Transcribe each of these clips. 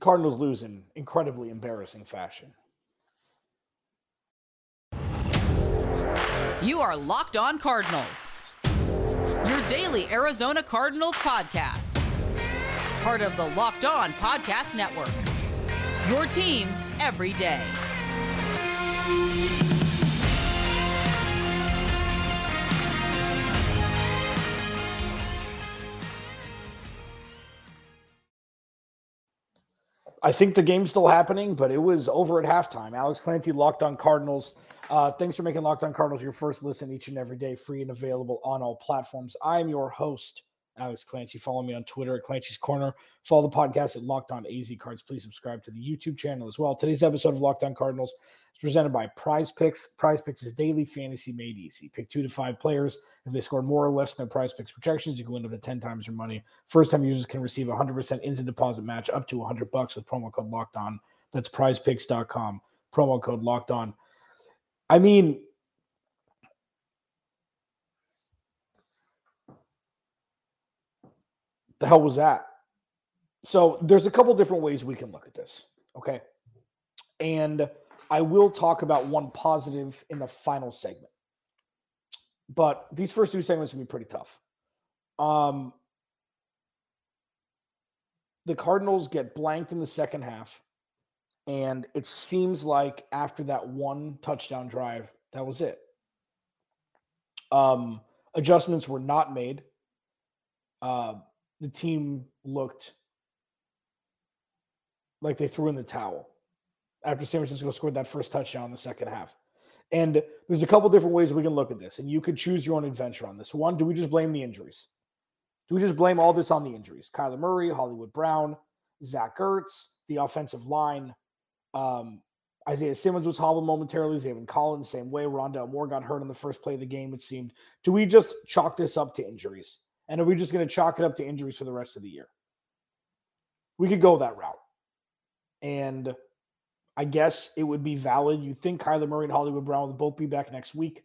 Cardinals lose in incredibly embarrassing fashion. You are Locked On Cardinals, your daily Arizona Cardinals podcast. Part of the Locked On Podcast Network. Your team every day. I think the game's still happening, but it was over at halftime. Alex Clancy locked on Cardinals. Uh, thanks for making Locked On Cardinals your first listen each and every day, free and available on all platforms. I'm your host, Alex Clancy. Follow me on Twitter at Clancy's Corner. Follow the podcast at Locked On AZ Cards. Please subscribe to the YouTube channel as well. Today's episode of Locked On Cardinals is presented by Prize Picks. Prize Picks is daily fantasy made easy. Pick two to five players. If they score more or less than their Prize Picks projections, you can win up to 10 times your money. First time users can receive 100% instant deposit match up to 100 bucks with promo code Locked On. That's prizepicks.com. Promo code Locked On. I mean, the hell was that? So there's a couple different ways we can look at this. Okay. And I will talk about one positive in the final segment. But these first two segments will be pretty tough. Um, the Cardinals get blanked in the second half. And it seems like after that one touchdown drive, that was it. Um, adjustments were not made. Uh, the team looked like they threw in the towel after San Francisco scored that first touchdown in the second half. And there's a couple different ways we can look at this, and you could choose your own adventure on this. One, do we just blame the injuries? Do we just blame all this on the injuries? Kyler Murray, Hollywood Brown, Zach Ertz, the offensive line. Um, Isaiah Simmons was hobbled momentarily. Zaven Collins, same way. Rondale Moore got hurt on the first play of the game, it seemed. Do we just chalk this up to injuries? And are we just going to chalk it up to injuries for the rest of the year? We could go that route. And I guess it would be valid. You think Kyler Murray and Hollywood Brown will both be back next week.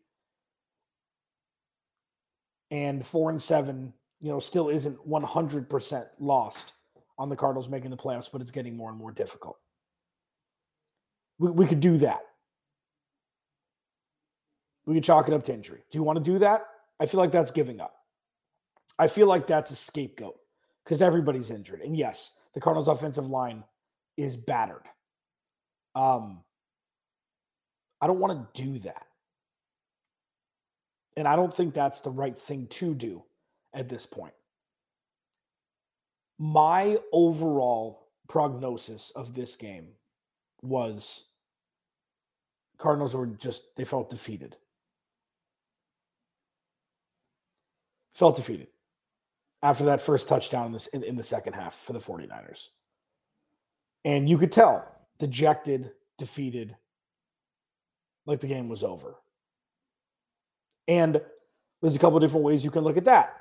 And four and seven, you know, still isn't 100% lost on the Cardinals making the playoffs, but it's getting more and more difficult. We, we could do that. We could chalk it up to injury. Do you want to do that? I feel like that's giving up. I feel like that's a scapegoat because everybody's injured. And yes, the Cardinals' offensive line is battered. Um, I don't want to do that. And I don't think that's the right thing to do at this point. My overall prognosis of this game was Cardinals were just, they felt defeated. Felt defeated after that first touchdown in, this, in, in the second half for the 49ers. And you could tell dejected, defeated, like the game was over. And there's a couple different ways you can look at that.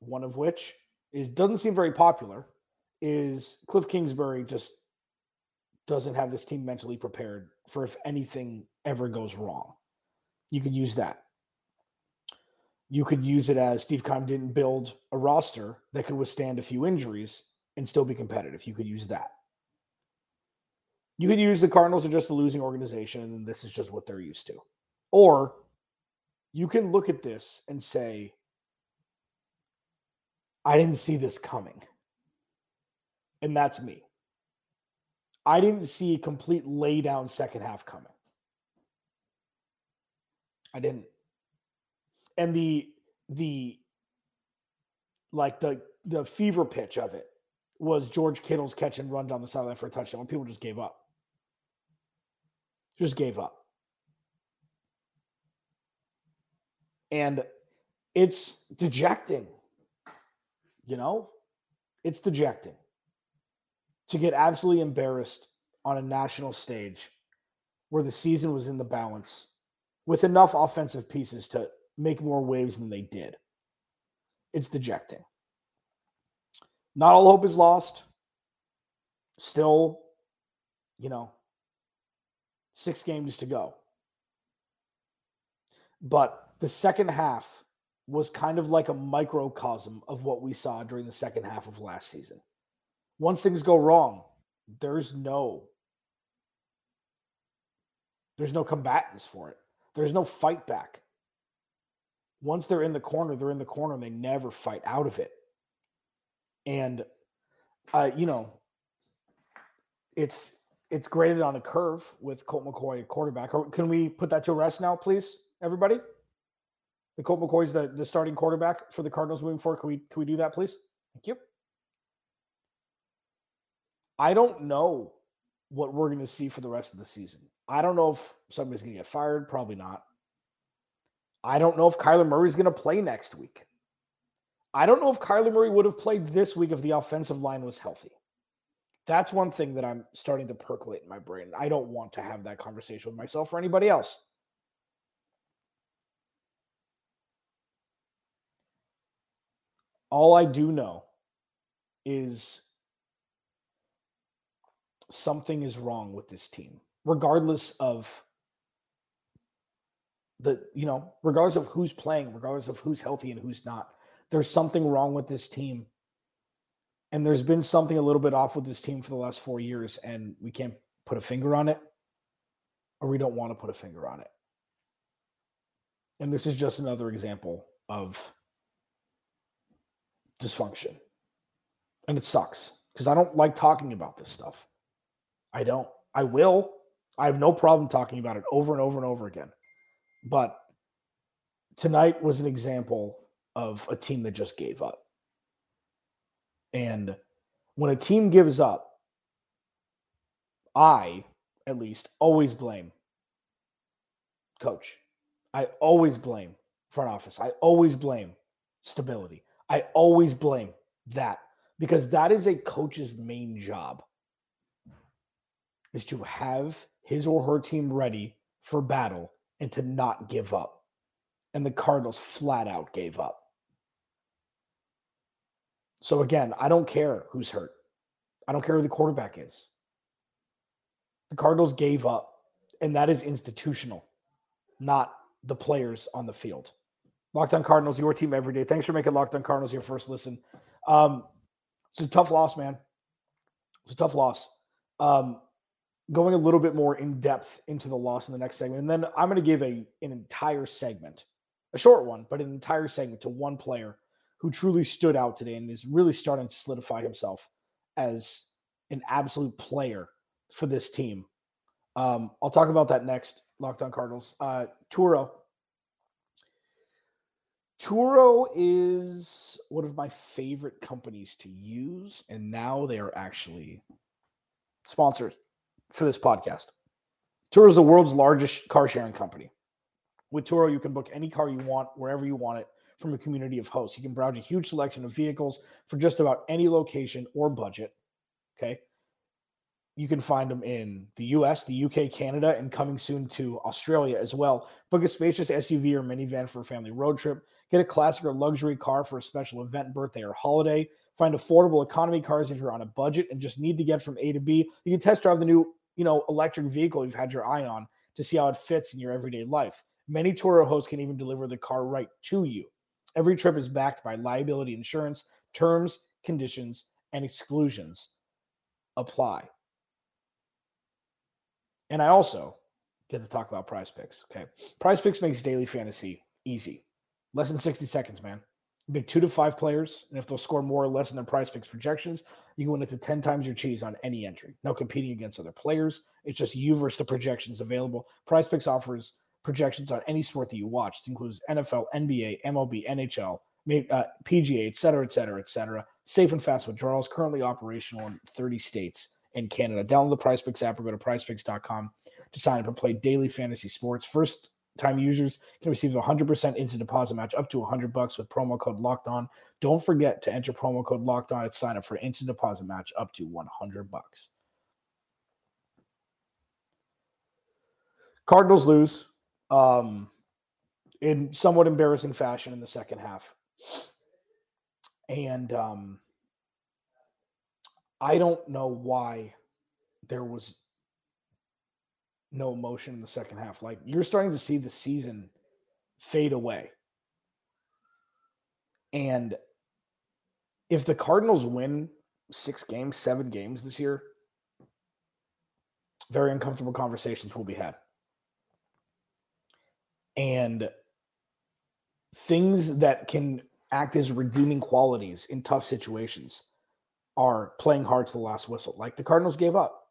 One of which is doesn't seem very popular is Cliff Kingsbury just doesn't have this team mentally prepared for if anything ever goes wrong. You could use that. You could use it as Steve Keim didn't build a roster that could withstand a few injuries and still be competitive. You could use that. You could use the Cardinals are just a losing organization and this is just what they're used to. Or you can look at this and say, I didn't see this coming. And that's me. I didn't see a complete laydown second half coming. I didn't. And the the like the the fever pitch of it was George Kittle's catch and run down the sideline for a touchdown people just gave up. Just gave up. And it's dejecting. You know, it's dejecting to get absolutely embarrassed on a national stage where the season was in the balance with enough offensive pieces to make more waves than they did. It's dejecting. Not all hope is lost. Still, you know, six games to go. But the second half was kind of like a microcosm of what we saw during the second half of last season. once things go wrong, there's no there's no combatants for it. There's no fight back. Once they're in the corner, they're in the corner and they never fight out of it. And uh, you know, it's it's graded on a curve with Colt McCoy quarterback. Can we put that to rest now, please, everybody? The Colt McCoy's the, the starting quarterback for the Cardinals moving forward. Can we can we do that, please? Thank you. I don't know what we're going to see for the rest of the season. I don't know if somebody's going to get fired. Probably not. I don't know if Kyler Murray's going to play next week. I don't know if Kyler Murray would have played this week if the offensive line was healthy. That's one thing that I'm starting to percolate in my brain. I don't want to have that conversation with myself or anybody else. All I do know is something is wrong with this team, regardless of the, you know, regardless of who's playing, regardless of who's healthy and who's not. There's something wrong with this team. And there's been something a little bit off with this team for the last four years, and we can't put a finger on it, or we don't want to put a finger on it. And this is just another example of dysfunction. And it sucks because I don't like talking about this stuff. I don't. I will. I have no problem talking about it over and over and over again. But tonight was an example of a team that just gave up. And when a team gives up, I, at least, always blame coach. I always blame front office. I always blame stability. I always blame that because that is a coach's main job is to have his or her team ready for battle and to not give up. And the Cardinals flat out gave up. So again, I don't care who's hurt. I don't care who the quarterback is. The Cardinals gave up, and that is institutional, not the players on the field. Locked on Cardinals, your team every day. Thanks for making Locked on Cardinals your first listen. Um, it's a tough loss, man. It's a tough loss. Um, going a little bit more in depth into the loss in the next segment. And then I'm going to give a an entire segment, a short one, but an entire segment to one player who truly stood out today and is really starting to solidify himself as an absolute player for this team. Um, I'll talk about that next. Locked on Cardinals. Uh, Turo. Turo is one of my favorite companies to use, and now they are actually sponsors for this podcast. Turo is the world's largest car sharing company. With Turo, you can book any car you want, wherever you want it, from a community of hosts. You can browse a huge selection of vehicles for just about any location or budget. Okay. You can find them in the US, the UK, Canada, and coming soon to Australia as well. Book a spacious SUV or minivan for a family road trip. Get a classic or luxury car for a special event, birthday, or holiday. Find affordable economy cars if you're on a budget and just need to get from A to B. You can test drive the new you know, electric vehicle you've had your eye on to see how it fits in your everyday life. Many Turo hosts can even deliver the car right to you. Every trip is backed by liability insurance. Terms, conditions, and exclusions apply. And I also get to talk about prize picks. Okay. Prize picks makes daily fantasy easy. Less than 60 seconds, man. Pick two to five players, and if they'll score more or less than their Prize Picks projections, you can win up to 10 times your cheese on any entry. No competing against other players. It's just you versus the projections available. Prize Picks offers projections on any sport that you watch. It includes NFL, NBA, MLB, NHL, uh, PGA, et cetera, et cetera, et cetera. Safe and fast withdrawals, currently operational in 30 states and Canada. Download the Prize Picks app or go to prizepicks.com to sign up and play daily fantasy sports. First time users can receive a 100% instant deposit match up to 100 bucks with promo code locked on. Don't forget to enter promo code locked on at sign up for instant deposit match up to 100 bucks. Cardinals lose um, in somewhat embarrassing fashion in the second half. And um, I don't know why there was no emotion in the second half. Like you're starting to see the season fade away. And if the Cardinals win six games, seven games this year, very uncomfortable conversations will be had. And things that can act as redeeming qualities in tough situations are playing hard to the last whistle. Like the Cardinals gave up.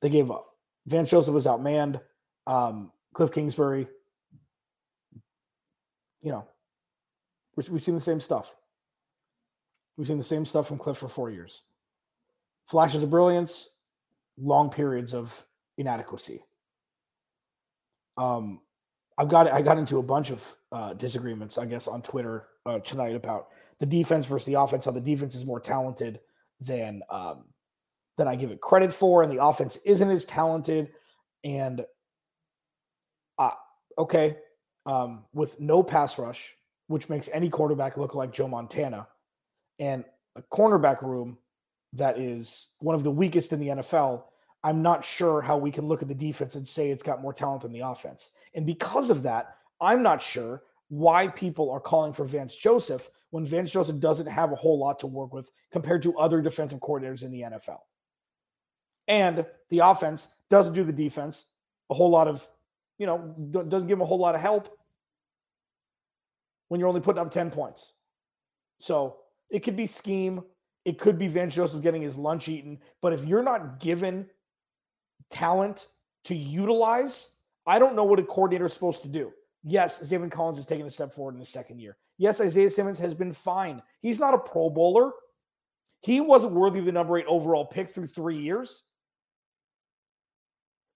They gave up. Vance Joseph was outmanned. Um, Cliff Kingsbury, you know, we've seen the same stuff. We've seen the same stuff from Cliff for four years. Flashes of brilliance, long periods of inadequacy. Um, I've got I got into a bunch of uh, disagreements, I guess, on Twitter uh, tonight about the defense versus the offense. How the defense is more talented than um, than I give it credit for, and the offense isn't as talented. And uh, okay, um, with no pass rush, which makes any quarterback look like Joe Montana, and a cornerback room that is one of the weakest in the NFL. I'm not sure how we can look at the defense and say it's got more talent than the offense. And because of that, I'm not sure why people are calling for Vance Joseph when Vance Joseph doesn't have a whole lot to work with compared to other defensive coordinators in the NFL. And the offense doesn't do the defense a whole lot of, you know, doesn't give them a whole lot of help when you're only putting up 10 points. So it could be scheme. It could be Vance Joseph getting his lunch eaten. But if you're not given talent to utilize, I don't know what a coordinator is supposed to do. Yes, Zaven Collins has taken a step forward in his second year. Yes, Isaiah Simmons has been fine. He's not a Pro Bowler. He wasn't worthy of the number eight overall pick through three years.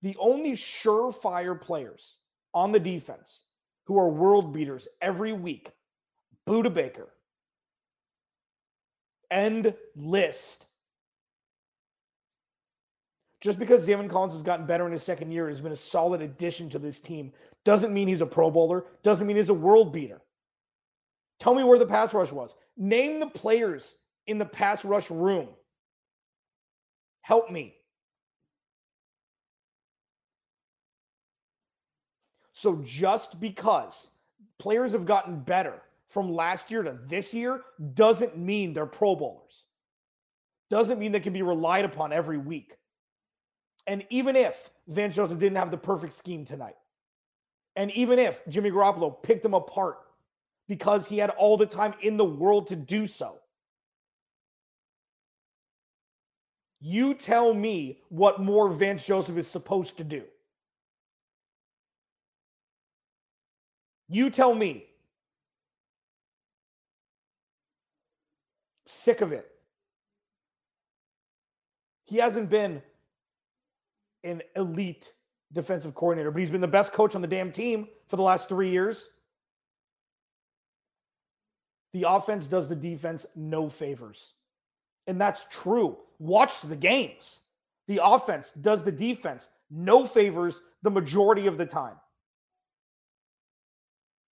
The only surefire players on the defense who are world beaters every week Budda Baker. End list. Just because Zaven Collins has gotten better in his second year, has been a solid addition to this team, doesn't mean he's a Pro Bowler, doesn't mean he's a world beater. Tell me where the pass rush was. Name the players in the pass rush room. Help me. So just because players have gotten better from last year to this year doesn't mean they're Pro Bowlers. Doesn't mean they can be relied upon every week. And even if Vance Joseph didn't have the perfect scheme tonight, and even if Jimmy Garoppolo picked him apart because he had all the time in the world to do so, you tell me what more Vance Joseph is supposed to do. You tell me. Sick of it. He hasn't been an elite defensive coordinator, but he's been the best coach on the damn team for the last three years. The offense does the defense no favors. And that's true. Watch the games. The offense does the defense no favors the majority of the time.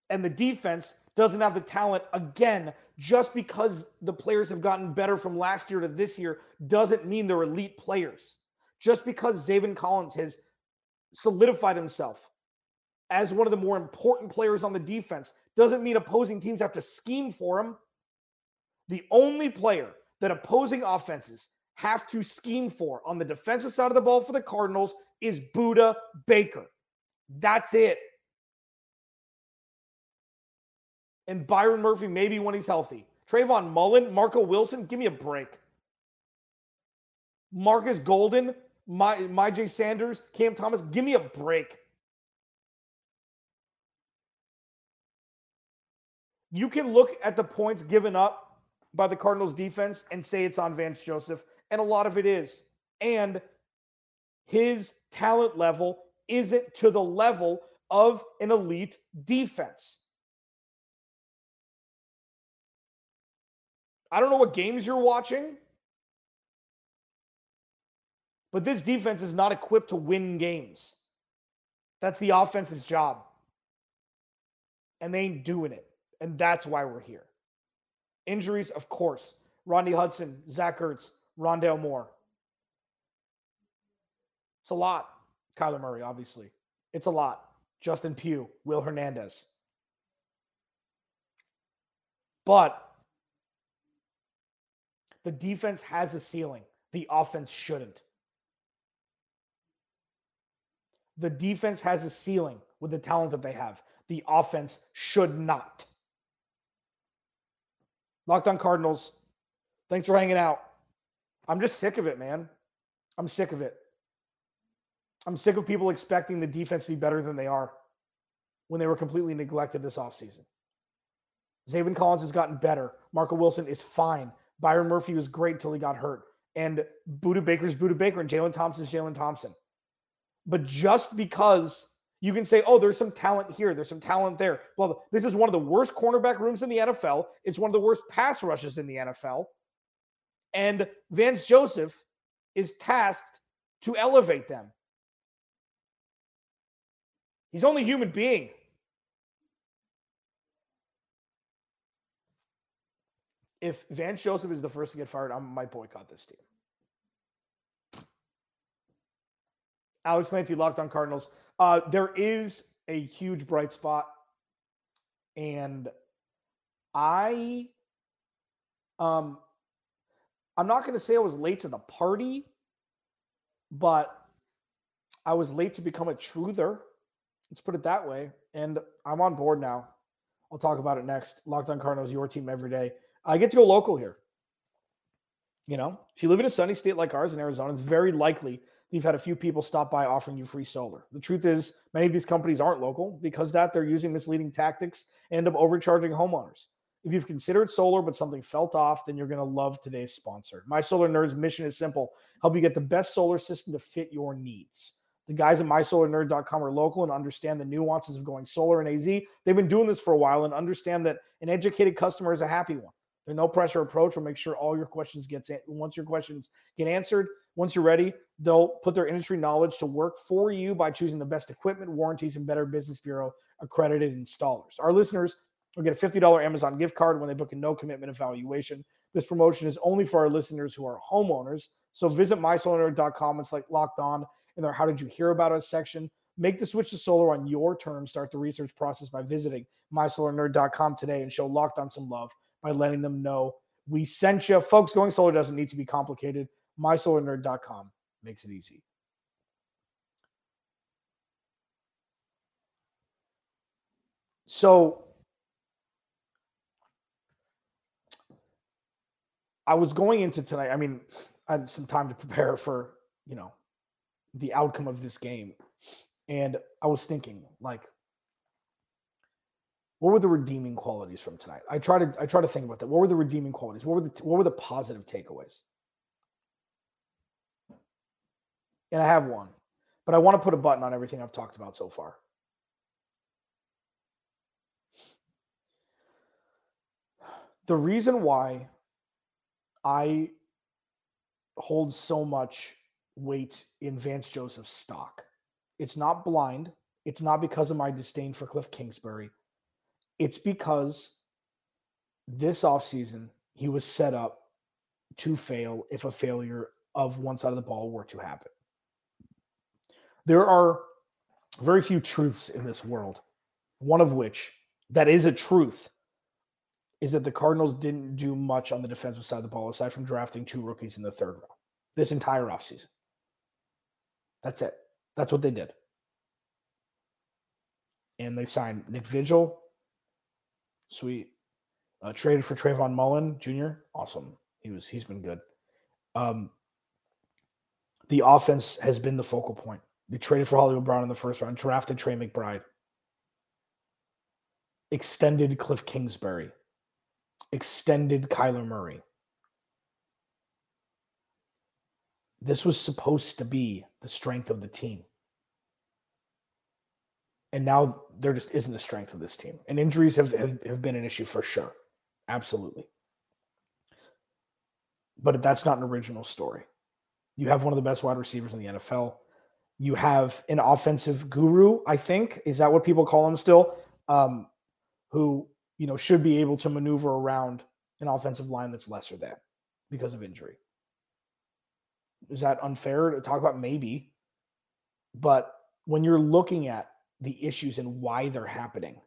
And the defense doesn't have the talent again just because the players have gotten better from last year to this year doesn't mean they're elite players. Just because Zaven Collins has solidified himself as one of the more important players on the defense doesn't mean opposing teams have to scheme for him. The only player that opposing offenses have to scheme for on the defensive side of the ball for the Cardinals is Budda Baker. That's it. And Byron Murphy, maybe when he's healthy. Trayvon Mullen, Marco Wilson, give me a break. Marcus Golden, my Myjai Sanders, Cam Thomas, give me a break. You can look at the points given up by the Cardinals defense and say it's on Vance Joseph, and a lot of it is. And his talent level isn't to the level of an elite defense. I don't know what games you're watching. But this defense is not equipped to win games. That's the offense's job. And they ain't doing it. And that's why we're here. Injuries, of course. Rodney Hudson, Zach Ertz, Rondale Moore. It's a lot. Kyler Murray, obviously. It's a lot. Justin Pugh, Will Hernandez. But the defense has a ceiling. The offense shouldn't. The defense has a ceiling with the talent that they have. The offense should not. Locked on Cardinals. Thanks for hanging out. I'm just sick of it, man. I'm sick of it. I'm sick of people expecting the defense to be better than they are when they were completely neglected this offseason. Zaven Collins has gotten better. Marco Wilson is fine. Byron Murphy was great until he got hurt. And Budda Baker's Budda Baker and Jalen Thompson's Jalen Thompson. But just because you can say, oh, there's some talent here, there's some talent there. Well, this is one of the worst cornerback rooms in the NFL. It's one of the worst pass rushes in the NFL. And Vance Joseph is tasked to elevate them. He's only human being. If Vance Joseph is the first to get fired, I might boycott this team. Alex Clancy, Locked on Cardinals. Uh, there is a huge bright spot, and I, um, I'm not going to say I was late to the party, but I was late to become a truther. Let's put it that way. And I'm on board now. I'll talk about it next. Locked on Cardinals, your team every day. I get to go local here. You know, if you live in a sunny state like ours in Arizona, it's very likely you've had a few people stop by offering you free solar. The truth is, many of these companies aren't local because that they're using misleading tactics and end up overcharging homeowners. If you've considered solar but something felt off, then you're going to love today's sponsor. My Solar Nerd's mission is simple: help you get the best solar system to fit your needs. The guys at mysolarnerd.com are local and understand the nuances of going solar in AZ. They've been doing this for a while and understand that an educated customer is a happy one. The no pressure approach will make sure all your questions gets once your questions get answered. Once you're ready, they'll put their industry knowledge to work for you by choosing the best equipment, warranties, and Better Business Bureau accredited installers. Our listeners will get a $50 Amazon gift card when they book a no commitment evaluation. This promotion is only for our listeners who are homeowners. So visit mysolar.com It's like locked on in their How Did You Hear About Us section. Make the switch to solar on your terms. Start the research process by visiting mysolarnerd.com today and show locked on some love by letting them know we sent you. Folks, going solar doesn't need to be complicated. MySolarNerd.com makes it easy. So I was going into tonight. I mean, I had some time to prepare for, you know, the outcome of this game. And I was thinking, like, what were the redeeming qualities from tonight? I try to I try to think about that. What were the redeeming qualities? What were the what were the positive takeaways? And I have one, but I want to put a button on everything I've talked about so far. The reason why I hold so much weight in Vance Joseph's stock, it's not blind. It's not because of my disdain for Cliff Kingsbury. It's because this offseason, he was set up to fail if a failure of one side of the ball were to happen. There are very few truths in this world, one of which that is a truth is that the Cardinals didn't do much on the defensive side of the ball aside from drafting two rookies in the third round this entire offseason. That's it. That's what they did. And they signed Nick Vigil, Sweet. Uh, traded for Trayvon Mullen Jr. Awesome. He was he's been good. Um, the offense has been the focal point. They traded for Hollywood Brown in the first round, drafted Trey McBride, extended Cliff Kingsbury, extended Kyler Murray. This was supposed to be the strength of the team. And now there just isn't the strength of this team. And injuries have, have, have been an issue for sure. Absolutely. But that's not an original story. You have one of the best wide receivers in the NFL. You have an offensive guru, I think. Is that what people call him still? Um, who, you know, should be able to maneuver around an offensive line that's lesser than because of injury. Is that unfair to talk about? Maybe. But when you're looking at the issues and why they're happening.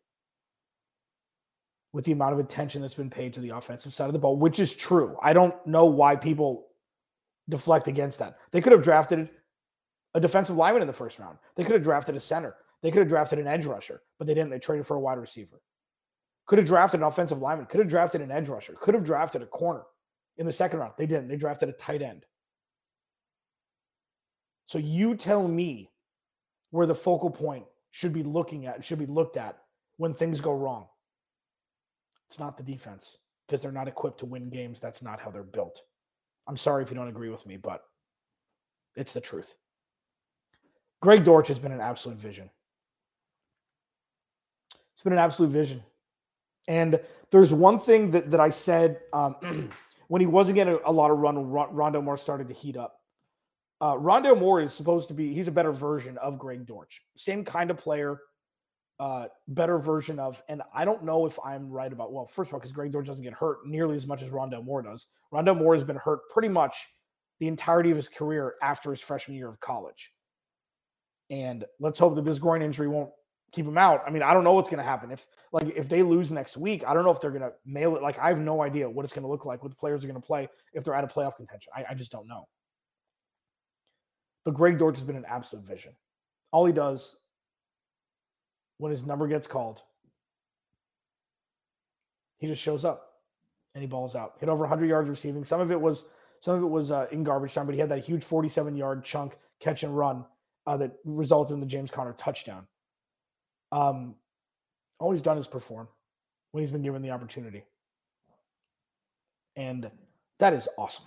with the amount of attention that's been paid to the offensive side of the ball, which is true. I don't know why people deflect against that. They could have drafted a defensive lineman in the first round. They could have drafted a center. They could have drafted an edge rusher, but they didn't. They traded for a wide receiver. Could have drafted an offensive lineman. Could have drafted an edge rusher. Could have drafted a corner in the second round. They didn't. They drafted a tight end. So you tell me where the focal point should be looking at, should be looked at when things go wrong. It's not the defense because they're not equipped to win games. That's not how they're built. I'm sorry if you don't agree with me, but it's the truth. Greg Dortch has been an absolute vision. It's been an absolute vision. And there's one thing that, that I said um, when he wasn't getting a lot of run, Rondale Moore started to heat up. Uh, Rondale Moore is supposed to be, he's a better version of Greg Dortch. Same kind of player, uh, better version of, and I don't know if I'm right about, well, first of all, because Greg Dortch doesn't get hurt nearly as much as Rondale Moore does. Rondale Moore has been hurt pretty much the entirety of his career after his freshman year of college. And let's hope that this groin injury won't keep him out. I mean, I don't know what's going to happen if like if they lose next week. I don't know if they're going to mail it. Like I have no idea what it's going to look like. What the players are going to play if they're out of playoff contention. I, I just don't know. But Greg Dortch has been an absolute vision. All he does when his number gets called, he just shows up and he balls out. Hit over 100 yards receiving. Some of it was some of it was uh, in garbage time, but he had that huge 47 yard chunk catch and run uh, that resulted in the James Conner touchdown. Um, all he's done is perform when he's been given the opportunity. And that is awesome.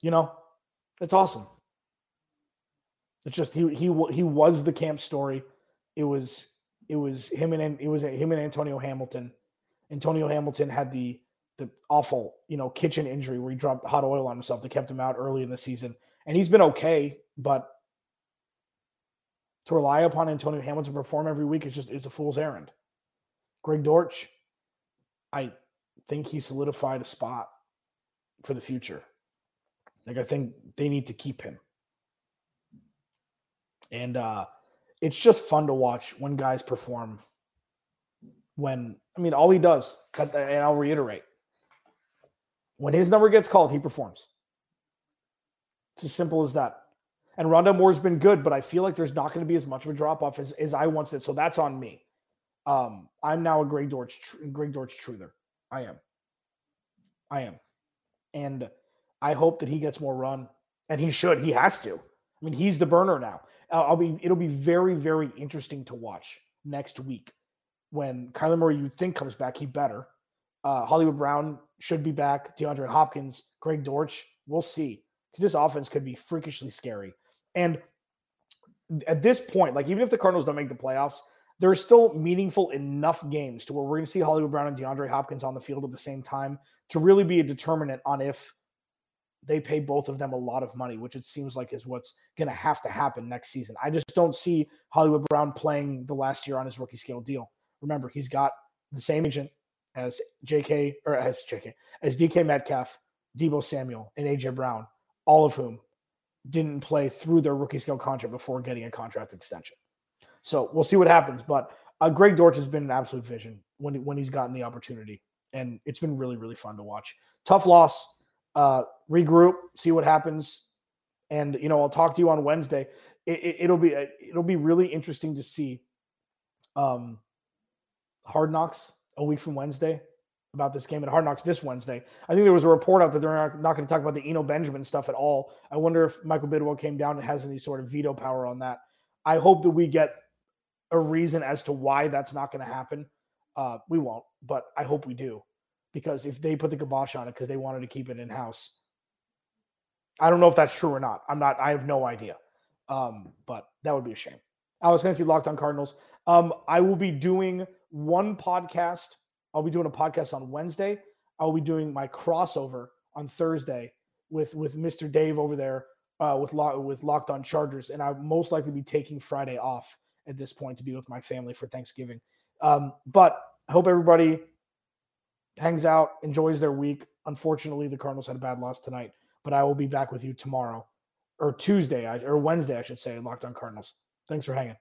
You know, it's awesome. It's just he he he was the camp story. It was it was him and it was him and Antonio Hamilton. Antonio Hamilton had the the awful you know kitchen injury where he dropped hot oil on himself that kept him out early in the season, and he's been okay. But to rely upon Antonio Hamilton to perform every week is just is a fool's errand. Greg Dortch, I think he solidified a spot for the future. Like I think they need to keep him. And uh it's just fun to watch when guys perform. When I mean all he does, and I'll reiterate, when his number gets called, he performs. It's as simple as that. And Rondale Moore's been good, but I feel like there's not going to be as much of a drop off as, as I once did. So that's on me. Um, I'm now a Greg Dortch, Greg Dortch truther. I am. I am. And I hope that he gets more run. And he should. He has to. I mean, he's the burner now. I'll be. It'll be very, very interesting to watch next week when Kyler Murray you think comes back. He better. Uh, Hollywood Brown should be back. DeAndre Hopkins, Greg Dortch. We'll see because this offense could be freakishly scary. And at this point, like even if the Cardinals don't make the playoffs, there's still meaningful enough games to where we're going to see Hollywood Brown and DeAndre Hopkins on the field at the same time to really be a determinant on if they pay both of them a lot of money, which it seems like is what's going to have to happen next season. I just don't see Hollywood Brown playing the last year on his rookie scale deal. Remember, he's got the same agent as JK or as JK as DK Metcalf, Deebo Samuel, and AJ Brown, all of whom didn't play through their rookie scale contract before getting a contract extension. So we'll see what happens. But uh, Greg Dortch has been an absolute vision when when he's gotten the opportunity, and it's been really really fun to watch. Tough loss. Uh, regroup, see what happens, and you know I'll talk to you on Wednesday. It, will it, be it'll be really interesting to see. Um, Hard Knocks a week from Wednesday about this game at Hard Knocks this Wednesday. I think there was a report out that they're not, not going to talk about the Eno Benjamin stuff at all. I wonder if Michael Bidwill came down and has any sort of veto power on that. I hope that we get a reason as to why that's not going to happen. Uh, we won't, but I hope we do because if they put the kibosh on it because they wanted to keep it in house, I don't know if that's true or not. I'm not. I have no idea. Um, but that would be a shame. Alex Hennessy, Locked On Cardinals. Um, I will be doing one podcast I'll be doing a podcast on Wednesday. I'll be doing my crossover on Thursday with with Mr. Dave over there uh, with Lo- with Locked On Chargers, and I'll most likely be taking Friday off at this point to be with my family for Thanksgiving. Um, but I hope everybody hangs out, enjoys their week. Unfortunately, the Cardinals had a bad loss tonight, but I will be back with you tomorrow or Tuesday or Wednesday, I should say, Locked On Cardinals. Thanks for hanging.